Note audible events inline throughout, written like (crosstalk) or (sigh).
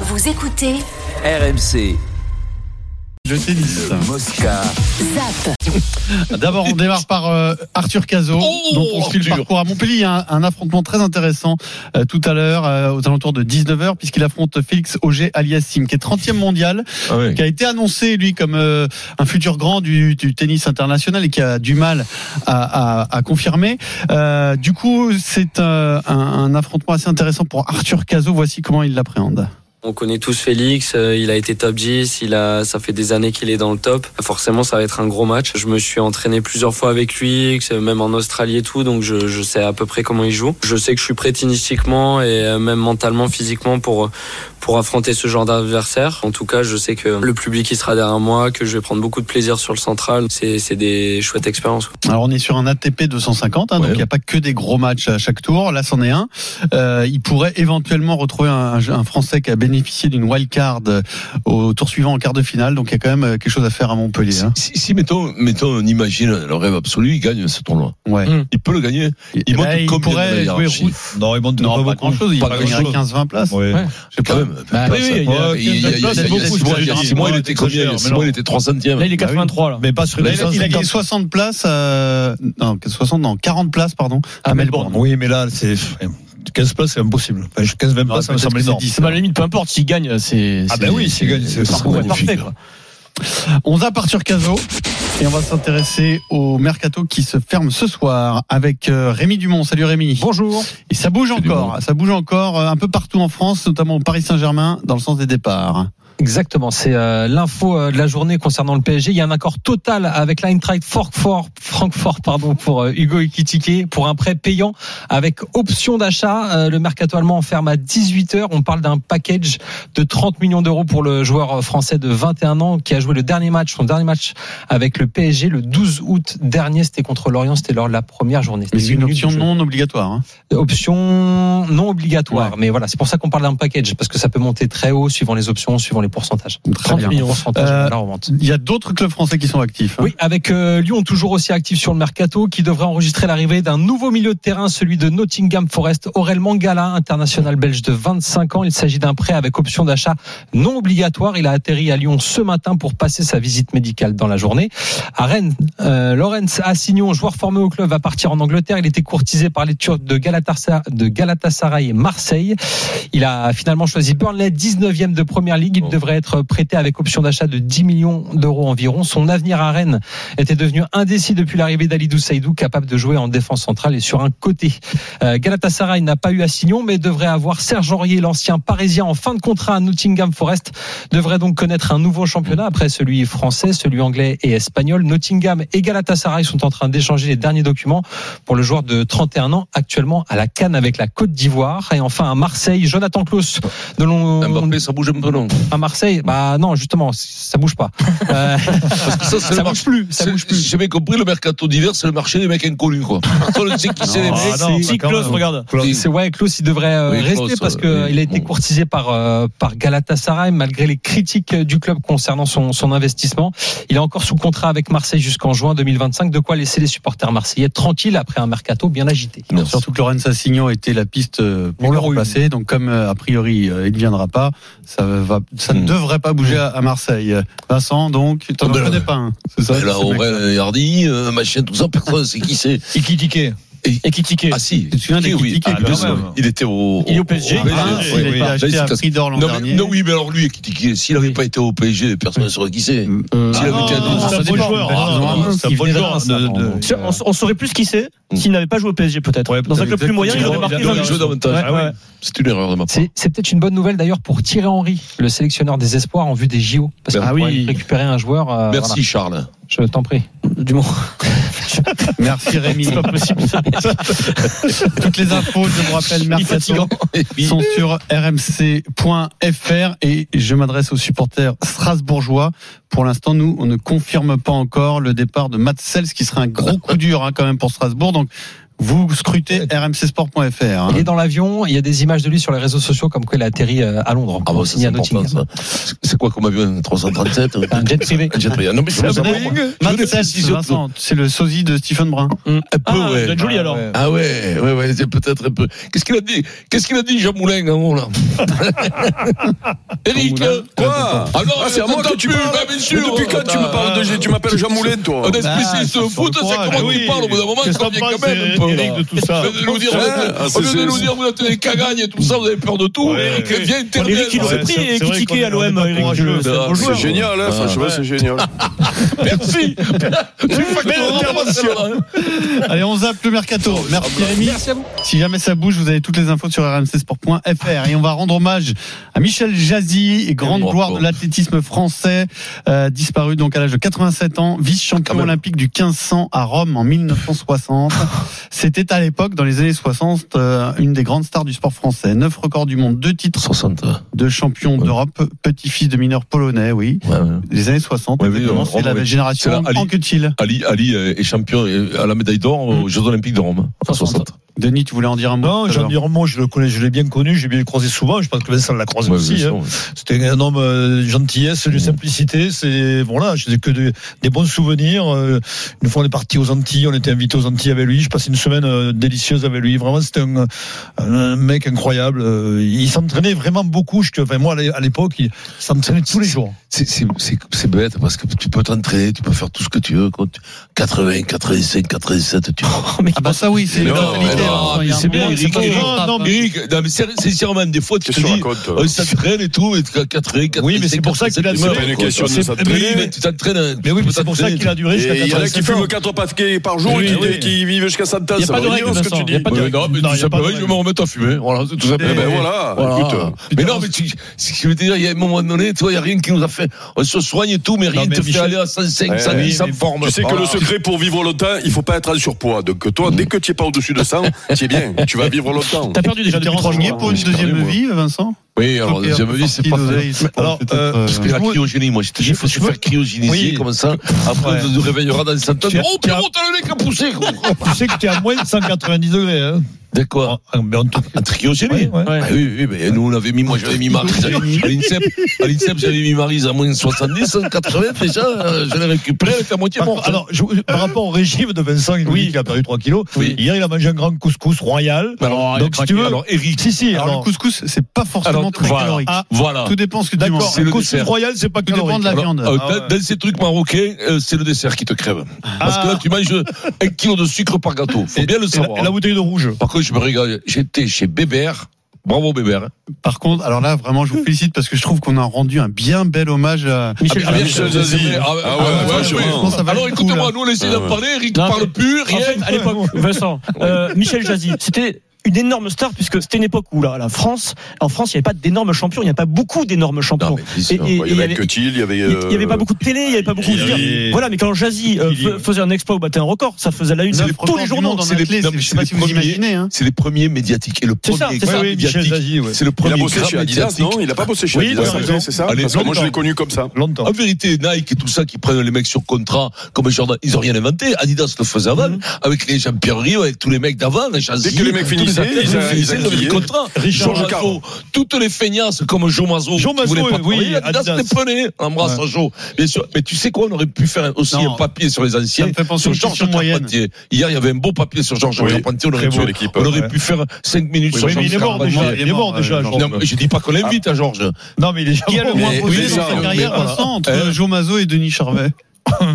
Vous écoutez RMC, Le tennis. Mosca. ZAP. D'abord, on démarre par euh, Arthur Cazot, dont on suit le parcours à Montpellier. Un, un affrontement très intéressant euh, tout à l'heure, euh, aux alentours de 19h, puisqu'il affronte Félix Auger Aliassim, qui est 30e mondial, Ah ouais. qui a été annoncé, lui, comme euh, un futur grand du, du tennis international et qui a du mal à, à- à confirmer. Euh, du coup, c'est euh, un, un affrontement assez intéressant pour Arthur Cazot. Voici comment il l'appréhende. On connaît tous Félix, euh, il a été top 10, il a, ça fait des années qu'il est dans le top. Forcément, ça va être un gros match. Je me suis entraîné plusieurs fois avec lui, même en Australie et tout, donc je, je sais à peu près comment il joue. Je sais que je suis prêt tennistiquement et euh, même mentalement, physiquement pour, pour affronter ce genre d'adversaire. En tout cas, je sais que le public il sera derrière moi, que je vais prendre beaucoup de plaisir sur le central. C'est, c'est des chouettes expériences. Alors on est sur un ATP 250, hein, donc il n'y a pas que des gros matchs à chaque tour. Là, c'en est un. Euh, il pourrait éventuellement retrouver un, un Français qui a bénéficié d'une wild card euh, au tour suivant en quart de finale. Donc il y a quand même euh, quelque chose à faire à Montpellier. Hein. Si, si, mettons, mettons, on imagine le rêve absolu, il gagne ce tournoi. Ouais. Mm. Il peut le gagner. Et Il monte ben, il combien pourrait jouer route. Non, il monte Non, pas grand chose. Il Pas gagnerait grand-chose. 15-20 places. Ouais. Je sais Quand pas. même. Bah, Pas oui, il y a- Ouais, il y a- il il il il il était combien Il six mois, il était 3 centièmes. Là, il est Bah oui. 83, là. Mais pas sur Là, les il, a, il gagné 150. 60 places, euh, non, 60, non, 40 places, pardon, à, À Melbourne. Melbourne. Oui, mais là, c'est 15 places, c'est impossible. Enfin, 15-20 Non, places, ça me semble énorme. 10. C'est à la limite, peu importe, s'il gagne, c'est. Ah ben oui, s'il gagne, c'est- parfait, quoi. On zappe Arthur Cazot et on va s'intéresser au mercato qui se ferme ce soir avec euh, Rémi Dumont. Salut Rémi. Bonjour. Et ça bouge Salut, encore, ça bouge encore euh, un peu partout en France, notamment au Paris Saint-Germain, dans le sens des départs. Exactement, c'est euh, l'info euh, de la journée concernant le PSG. Il y a un accord total avec l'Eintracht Francfort, Francfort pardon, pour euh, Hugo Ekitike pour un prêt payant avec option d'achat. Euh, le mercato allemand ferme à 18h. On parle d'un package de 30 millions d'euros pour le joueur euh, français de 21 ans qui a joué le dernier match, son dernier match avec le PSG le 12 août dernier. C'était contre l'Orient, c'était lors de la première journée. Mais c'est une option non obligatoire. Hein. Option non obligatoire, Ouais. mais voilà, c'est pour ça qu'on parle d'un package parce que ça peut monter très haut suivant les options, suivant les pourcentages. Très 30 bien. millions de pourcentage Euh, à la revente. Il y a d'autres clubs français qui sont actifs. hein. Oui, avec euh, Lyon toujours aussi actif sur le mercato, qui devrait enregistrer l'arrivée d'un nouveau milieu de terrain, celui de Nottingham Forest, Aurel Mangala, international belge de 25 ans. Il s'agit d'un prêt avec option d'achat non obligatoire. Il a atterri à Lyon ce matin pour passer sa visite médicale dans la journée. À Rennes, euh, Lorenz Assignon, joueur formé au club, va partir en Angleterre. Il était courtisé par les Turcs de Galatasaray, de Galatasaray et Marseille. Il a finalement choisi Burnley, 19e de Première Ligue. Il Oh. Devrait être prêté avec option d'achat de 10 millions d'euros environ. Son avenir à Rennes était devenu indécis depuis l'arrivée d'Alidou Saïdou, capable de jouer en défense centrale et sur un côté. Euh, Galatasaray n'a pas eu Assignon, mais devrait avoir Serge Aurier, l'ancien parisien en fin de contrat à Nottingham Forest, devrait donc connaître un nouveau championnat après celui français, celui anglais et espagnol. Nottingham et Galatasaray sont en train d'échanger les derniers documents pour le joueur de 31 ans, actuellement à la Cannes avec la Côte d'Ivoire. Et enfin à Marseille, Jonathan Klaus, de l'on Mbappé, ça bouge un peu, non? À Marseille, bah non, justement, ça bouge pas. Euh, Parce que ça, ça bouge marché. plus, ça bouge plus. J'ai bien compris, le mercato d'hiver, c'est le marché des mecs inconnus, quoi. Personne ne sait qui c'est les mecs. Ah non, Si Klaus, regarde. C'est ouais, Klaus, il devrait euh, Oui, rester Klaus, parce euh, qu'il a été bon. courtisé par euh, par Galatasaray malgré les critiques du club concernant son son investissement. Il est encore sous contrat avec Marseille jusqu'en juin 2025. De quoi laisser les supporters marseillais tranquilles après un mercato bien agité. Merci. Surtout que Lorenz Assignon était la piste pour le remplacer. Donc comme euh, a priori euh, il ne viendra pas, ça va, ça ne Mm. devrait pas bouger à, à Marseille. Vincent, donc, tu n'en Ah ben, connais pas un. C'est ça. Mec-là. Aurel Hardy, euh, machin, tout ça, personne ne sait qui c'est? Et qui tiquait? Ah si, Tu te souviens oui. critiques Ah, que- bien sûr. Il était au, Il est au PSG. Ah, PSG, il Là, acheté il à prix d'or l'an Non, mais- dernier. non, oui, mais alors lui, qui- s'il n'avait pas été au PSG, personne ne saurait qui c'est. S'il avait été à c'est un ça bon dépend. joueur. Ah, Ah, non, C'est un bon de joueur. De- de- de- On, saurait plus qui c'est Mm. s'il n'avait pas joué au PSG peut-être. Dans un club plus moyen, il aurait marqué Il aurait 20 joué davantage. C'est une erreur de ma part. C'est peut-être une bonne nouvelle d'ailleurs pour Thierry Henry, le sélectionneur des espoirs en vue des JO. Parce Ah qu'on pourrait récupérer un joueur. euh, Merci. Charles. je t'en prie. Du (laughs) Merci Rémi. C'est pas possible. ça. (laughs) Toutes les infos, je vous rappelle, Mercato sont sur rmc.fr et je m'adresse aux supporters strasbourgeois. Pour l'instant, nous, on ne confirme pas encore le départ de Matt Sels, qui serait un gros coup dur hein, quand même pour Strasbourg. Donc, Vous scrutez rmcsport.fr. hein. Il est dans l'avion, il y a des images de lui sur les réseaux sociaux comme quoi il a atterri euh, à Londres. Ah bon, c'est à important, Nottingham. ça. C'est quoi comme avion 337 Un jet privé. Un jet privé. Non, mais c'est un c'est le sosie de Stephen Brun. Un peu, Ah, ouais. doit être joli alors. Ah ouais, ouais, ouais, c'est peut-être un peu. Qu'est-ce qu'il a dit? Qu'est-ce qu'il a dit, Jean Moulin, en haut, là? (laughs) Eric, quoi? Ah non, Ah, c'est à moi que tu parles. bah, bien sûr. Depuis quand tu me parles de Tu m'appelles Jean (laughs) Moulin, toi? On est Bah, spécialiste sur foot, c'est comment tu parles au bout d'un moment, quand même un de tout ça Au lieu de nous dire, Ouais, au ah, c'est- lieu de nous c'est- dire, vous êtes des cagagnes et tout ça, vous avez peur de tout. Viens intervenir. Eric, il nous Ouais, a pris et critiqué à l'OM. courageux. c'est génial, hein, franchement, c'est génial. (laughs) Merci. (laughs) Allez, on zappe le mercato. Merci Rémi. Si jamais ça bouge, vous avez toutes les infos sur rmcsport.fr. Et on va rendre hommage à Michel Jazzy, grande gloire de l'athlétisme français, euh, disparu donc à l'âge de 87 ans, vice-champion même. olympique du 1500 à Rome en 1960. (laughs) C'était à l'époque, dans les années 60, euh, une des grandes stars du sport français. Neuf records du monde, deux titres 60. de champion Ouais. d'Europe, petit-fils de mineurs polonais, oui. Ouais, ouais. Les années 60, Ouais, oui, euh, c'est la génération C'est la Ali. Ali, Ali euh, est champion euh, à la médaille d'or aux Jeux Olympiques de Rome. En 60. Denis, tu voulais en dire un mot Non, un mot, je le connais, je l'ai bien connu, j'ai bien croisé souvent, je pense que Vincent l'a croisé Ouais, aussi. hein. C'était un homme euh, de gentillesse, de simplicité. C'est voilà, je n'ai que de- des bons souvenirs. Euh, Une fois, on est parti aux Antilles, on était invité aux Antilles avec lui. Je passais une semaine euh, délicieuse avec lui. Vraiment, c'était un, un mec incroyable. Euh, Il s'entraînait vraiment beaucoup. Je, enfin, moi, à l'é- à l'époque, il s'entraînait tous les jours. C'est- C'est c'est- c'est bête parce que tu peux t'entraîner, tu peux faire tout ce que tu veux. Quand tu- 80, 85, 87, tu Ah bah ça oui, c'est Mais une non, mentalité, mais non, hein, il y a mais un c'est bien, c'est Eric, pas frappe, Non, hein. Mais c'est- sincèrement, des fois, tu te tu dis, racontes on s'entraîne et tout, et tu as 80, 85, Oui, mais c'est pour ça qu'il a tu duré. C'est une question de tu t'entraînes. Mais oui, tu c'est pour ça qu'il a duré jusqu'à Et il y en a qui 87 ans. fument 4 paquets par jour et qui, qui vivent jusqu'à 100 ans. Il y a Ça pas de règle, ce que tu Il y a dis. non, mais Non, tout simplement, je vais me remettre à fumer. Voilà, c'est tout Eh simplement. ben voilà, écoute. Mais non, mais tu, ce que je veux te dire, il y a un moment donné, toi, il n'y a rien qui nous a fait. On se soigne et tout, mais rien ne te fait aller à 105, Ouais, 110, oui, sans mais forme. Tu sais que le secret pour vivre longtemps, il faut pas être en surpoids. Donc toi, dès que tu es pas au-dessus de 100, tu es bien. Tu vas vivre longtemps. T'as perdu déjà t'es depuis trois jours. pour une perdu, deuxième vie, Vincent Oui, alors, Ok, deuxième vie, c'est pas Alors, euh, euh, Parce que la Je veux- cryogénie, moi, je te dis, il faut se faire cryogéniser Oui. comme ça. Après, Ouais. on nous réveillera dans 100 ans. Oh, Pierrot, t'as le nez qui a poussé. (laughs) Tu sais que tu es à moins de 190 degrés. Hein. D'accord. Ah, ben, on te-. Ouais, ouais. Ouais. Ah oui, oui, mais nous, on avait mis, moi, j'avais mis Marise (laughs) à l'INSEP. À l'INSEP, j'avais mis Marise à moins de 70, 80, déjà, euh, je l'ai récupéré avec la moitié morte. alors, je- par rapport au régime de Vincent, il Oui. qu'il a perdu 3 kilos. Oui. Hier, il a mangé un grand couscous royal. Alors, Donc, si tu veux. alors, Eric, Si, si, Alors, alors. le couscous, c'est pas forcément Alors, très voilà. calorique. Ah, voilà. Tout dépend ce que tu D'accord, manges. c'est un le couscous royal, c'est pas Tout dépend calorique. de la viande. euh, Ah dans, ces trucs marocains, euh, c'est le dessert qui te crève. Parce que là, tu manges un kilo de sucre par gâteau. Faut bien le savoir. et la bouteille de rouge. Par contre, je me régale. J'étais chez Bébert. Bravo Bébert. Par contre, alors là, vraiment, je vous félicite parce que je trouve qu'on a rendu un bien bel hommage à. Michel Ah, Zazie. Ah, Ah ouais, ah, ouais, ouais, Alors cool, là. nous on essaie Ah d'en parler, Eric Non, parle plus, En rien. fait, à l'époque, Vincent, euh, Michel Jazzy, c'était une énorme star puisque c'était une époque où la, la France, en France, il n'y avait pas d'énormes champions, il n'y a pas beaucoup d'énormes champions. Il y avait il y Anquetil, il y avait. Il n'y avait pas beaucoup de télé, il n'y avait pas beaucoup de. Voilà, mais quand Jazzy euh, faisait un exploit ou battait un record, ça faisait la une de tous les journaux. c'est les- pas les. Hein. C'est les premiers médiatiques. Et le C'est ça, premier c'est ça. c'est le Il a premier bossé chez Adidas, non Il a pas bossé chez Oui, Adidas, c'est ça moi, je l'ai connu comme ça. Longtemps. En vérité, Nike et tout ça qui prennent les mecs sur contrat, comme Jordan, ils ont rien inventé. Adidas le faisait avant, avec les Jean-Pierre Rieu, avec tous les mecs d'avant, Dès que les mecs athlètes, ils avaient des enquillaient. contrats. Richard. Mazot, toutes les feignasses comme Joe Mazot, oui, Adidas les prenait. Embrasse Joe. Bien sûr. Mais tu sais quoi, on aurait pu faire aussi un papier sur les anciens. Sur Georges. Carpentier. Hier, il y avait un beau papier sur Georges. Carpentier. On aurait, pu, faire 5 minutes sur Georges il est mort Carpentier. déjà. Il est mort déjà, je dis pas qu'on l'invite à Georges. Non, mais il est déjà Qui a le mort. moins posé dans sa carrière, entre Euh, Joe Mazot et Denis Charvet?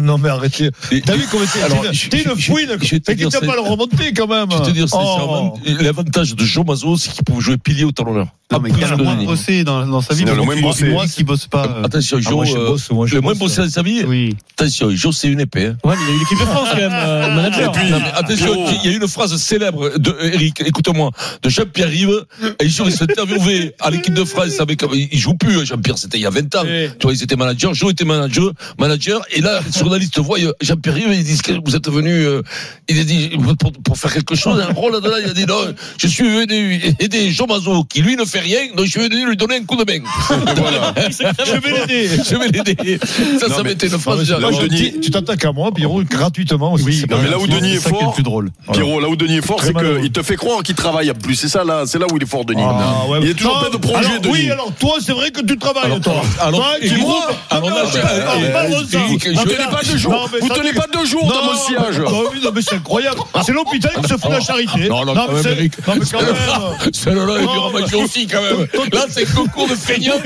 Non, mais arrêtez. T'as vu comment Alors, t'es- une fouine. je vais te T'as dire, qu'à c'est- pas le remonter quand même. Je vais te dire Oh. sincèrement, l'avantage de Joe Mazot, c'est qu'il pouvait jouer pilier au talonneur. Non, mais qui a le moins bossé dans, dans sa vie Non, le moins bossé. Moi, qui bosse pas. euh, Attention, Ah, Joe, moi, je euh, bosse, moi, je le moins bossé de sa vie. Oui. Attention, Joe, c'est une épée. hein. Ouais, mais il a eu l'équipe de France quand même, euh, le manager. Et puis- Non, mais attention, Pierrot. il y a une phrase célèbre de Eric, écoute-moi, de Jean-Pierre Rive. Et jour, il s'est interviewé à l'équipe de France avec, il joue plus, hein, Jean-Pierre, c'était il y a 20 ans. Oui. Tu vois, ils étaient manager, Joe était manager, manager, et là, les journalistes voient euh, Jean-Pierre Rive, ils disent que vous êtes venu, euh, il a dit, pour, pour faire quelque chose, un rôle là-dedans, il a dit, non, je suis venu aider Jean Mazot, qui lui ne fait rien, donc je suis venu lui donner un coup de main. Voilà. Je vais l'aider. Je vais l'aider. Ça, Non, ça m'était une phrase. là Denis- tu t'attaques à moi, Pierrot, gratuitement aussi. c'est Non, pas mais là où. Denis est fort, plus drôle. Pierrot, là où Denis est fort, c'est qu'il te fait croire qu'il travaille en plus. C'est ça, là, c'est là où il est fort, Denis. Ah, ouais. Il est toujours Non, plein de projets, alors, Denis. Oui, alors toi, c'est vrai que tu travailles, toi. alors, Toi, et tu moi groupes. alors Ah, Vous tenez pas deux jours, vous tenez pas deux jours dans mon sillage. Non, mais c'est incroyable. C'est l'hôpital qui se fout de la charité. Non, non, c'est-. Celle-là, aura Non, magie (laughs) aussi, quand même. Là, c'est concours de feignants. (laughs)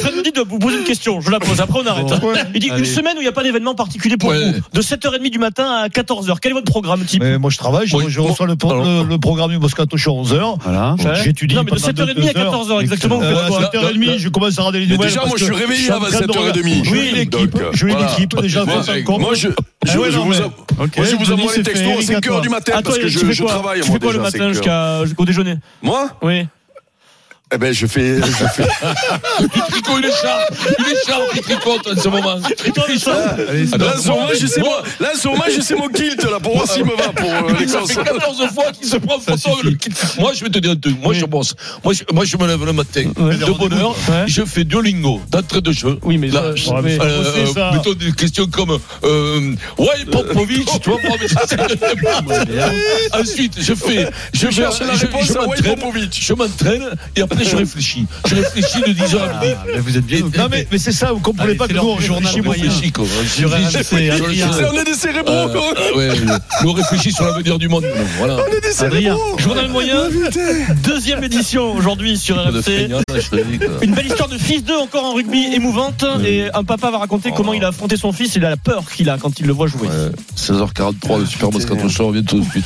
Fred me dit de vous poser une question. Je la pose. Après, on arrête. Il dit une semaine où il n'y a pas d'événement particulier pour vous. De 7h30 du matin à 14h. Quel est votre programme type moi, je travaille, je, reçois le, programme du Moscato Show à 11h. Voilà. J'étudie. Non, mais de pendant 7h30 à deux heures. 14h, exactement. vous Euh, à quoi 7h30, je commence à regarder les nouvelles. déjà, moi, je suis réveillé en à train de 7h30. Je suis une équipe. Suis une équipe. Déjà, Moi, je, je, ouais, je non, vous, mais- a- Ok, moi, je vous envoie les textos à Eric 5 à heures du toi. matin toi, parce que je, je travaille. Tu moi, fais quoi le déjà, à matin 5 heures. jusqu'à- jusqu'au déjeuner Moi? Oui. Eh ben, je fais. Je fais... (laughs) Il tricot une écharpe. Une écharpe, il tricote en ce moment. Allez, c'est Là, en ce moment, je sais moi- là, en ce moment, je sais mon kilt, là, pour voir s'il me va pour euh, les Ça fait cons. 14 fois qu'il se prend photo avec le kit. Moi, je vais te dire un truc. Moi, je bosse. Moi, je, moi, je me lève le matin. De bonne heure. Ouais. Je fais Duolingo d'entrée de jeu. Oui, mais Là, ça, Ouais, mais mais- ça, c'est ça. mettons des questions comme euh, Ouais, Popovic, tu vois, moi, mais ça, Ensuite, je fais. Je, Je cherche la je- réponse je m'entraîne, Popovic. je m'entraîne et après, je réfléchis. Je réfléchis de 10h à midi. Ah, mais vous êtes bien. Non, mais, mais c'est ça, vous comprenez Allez, pas que nous, on réfléchit réfléchis, quoi. Sur RMC, Adrien. On est des cérébraux, quoi. ouais, nous, on réfléchit sur l'avenir du monde. nous, Voilà. On est des cérébraux. Journal moyen, deuxième édition aujourd'hui sur RMC. Une belle histoire de fils d'eux encore en rugby émouvante et un papa va raconter comment il a affronté son fils et la peur qu'il a quand il le voit jouer. Ouais, 16h43, le Super Moscato Show, on vient tout de suite.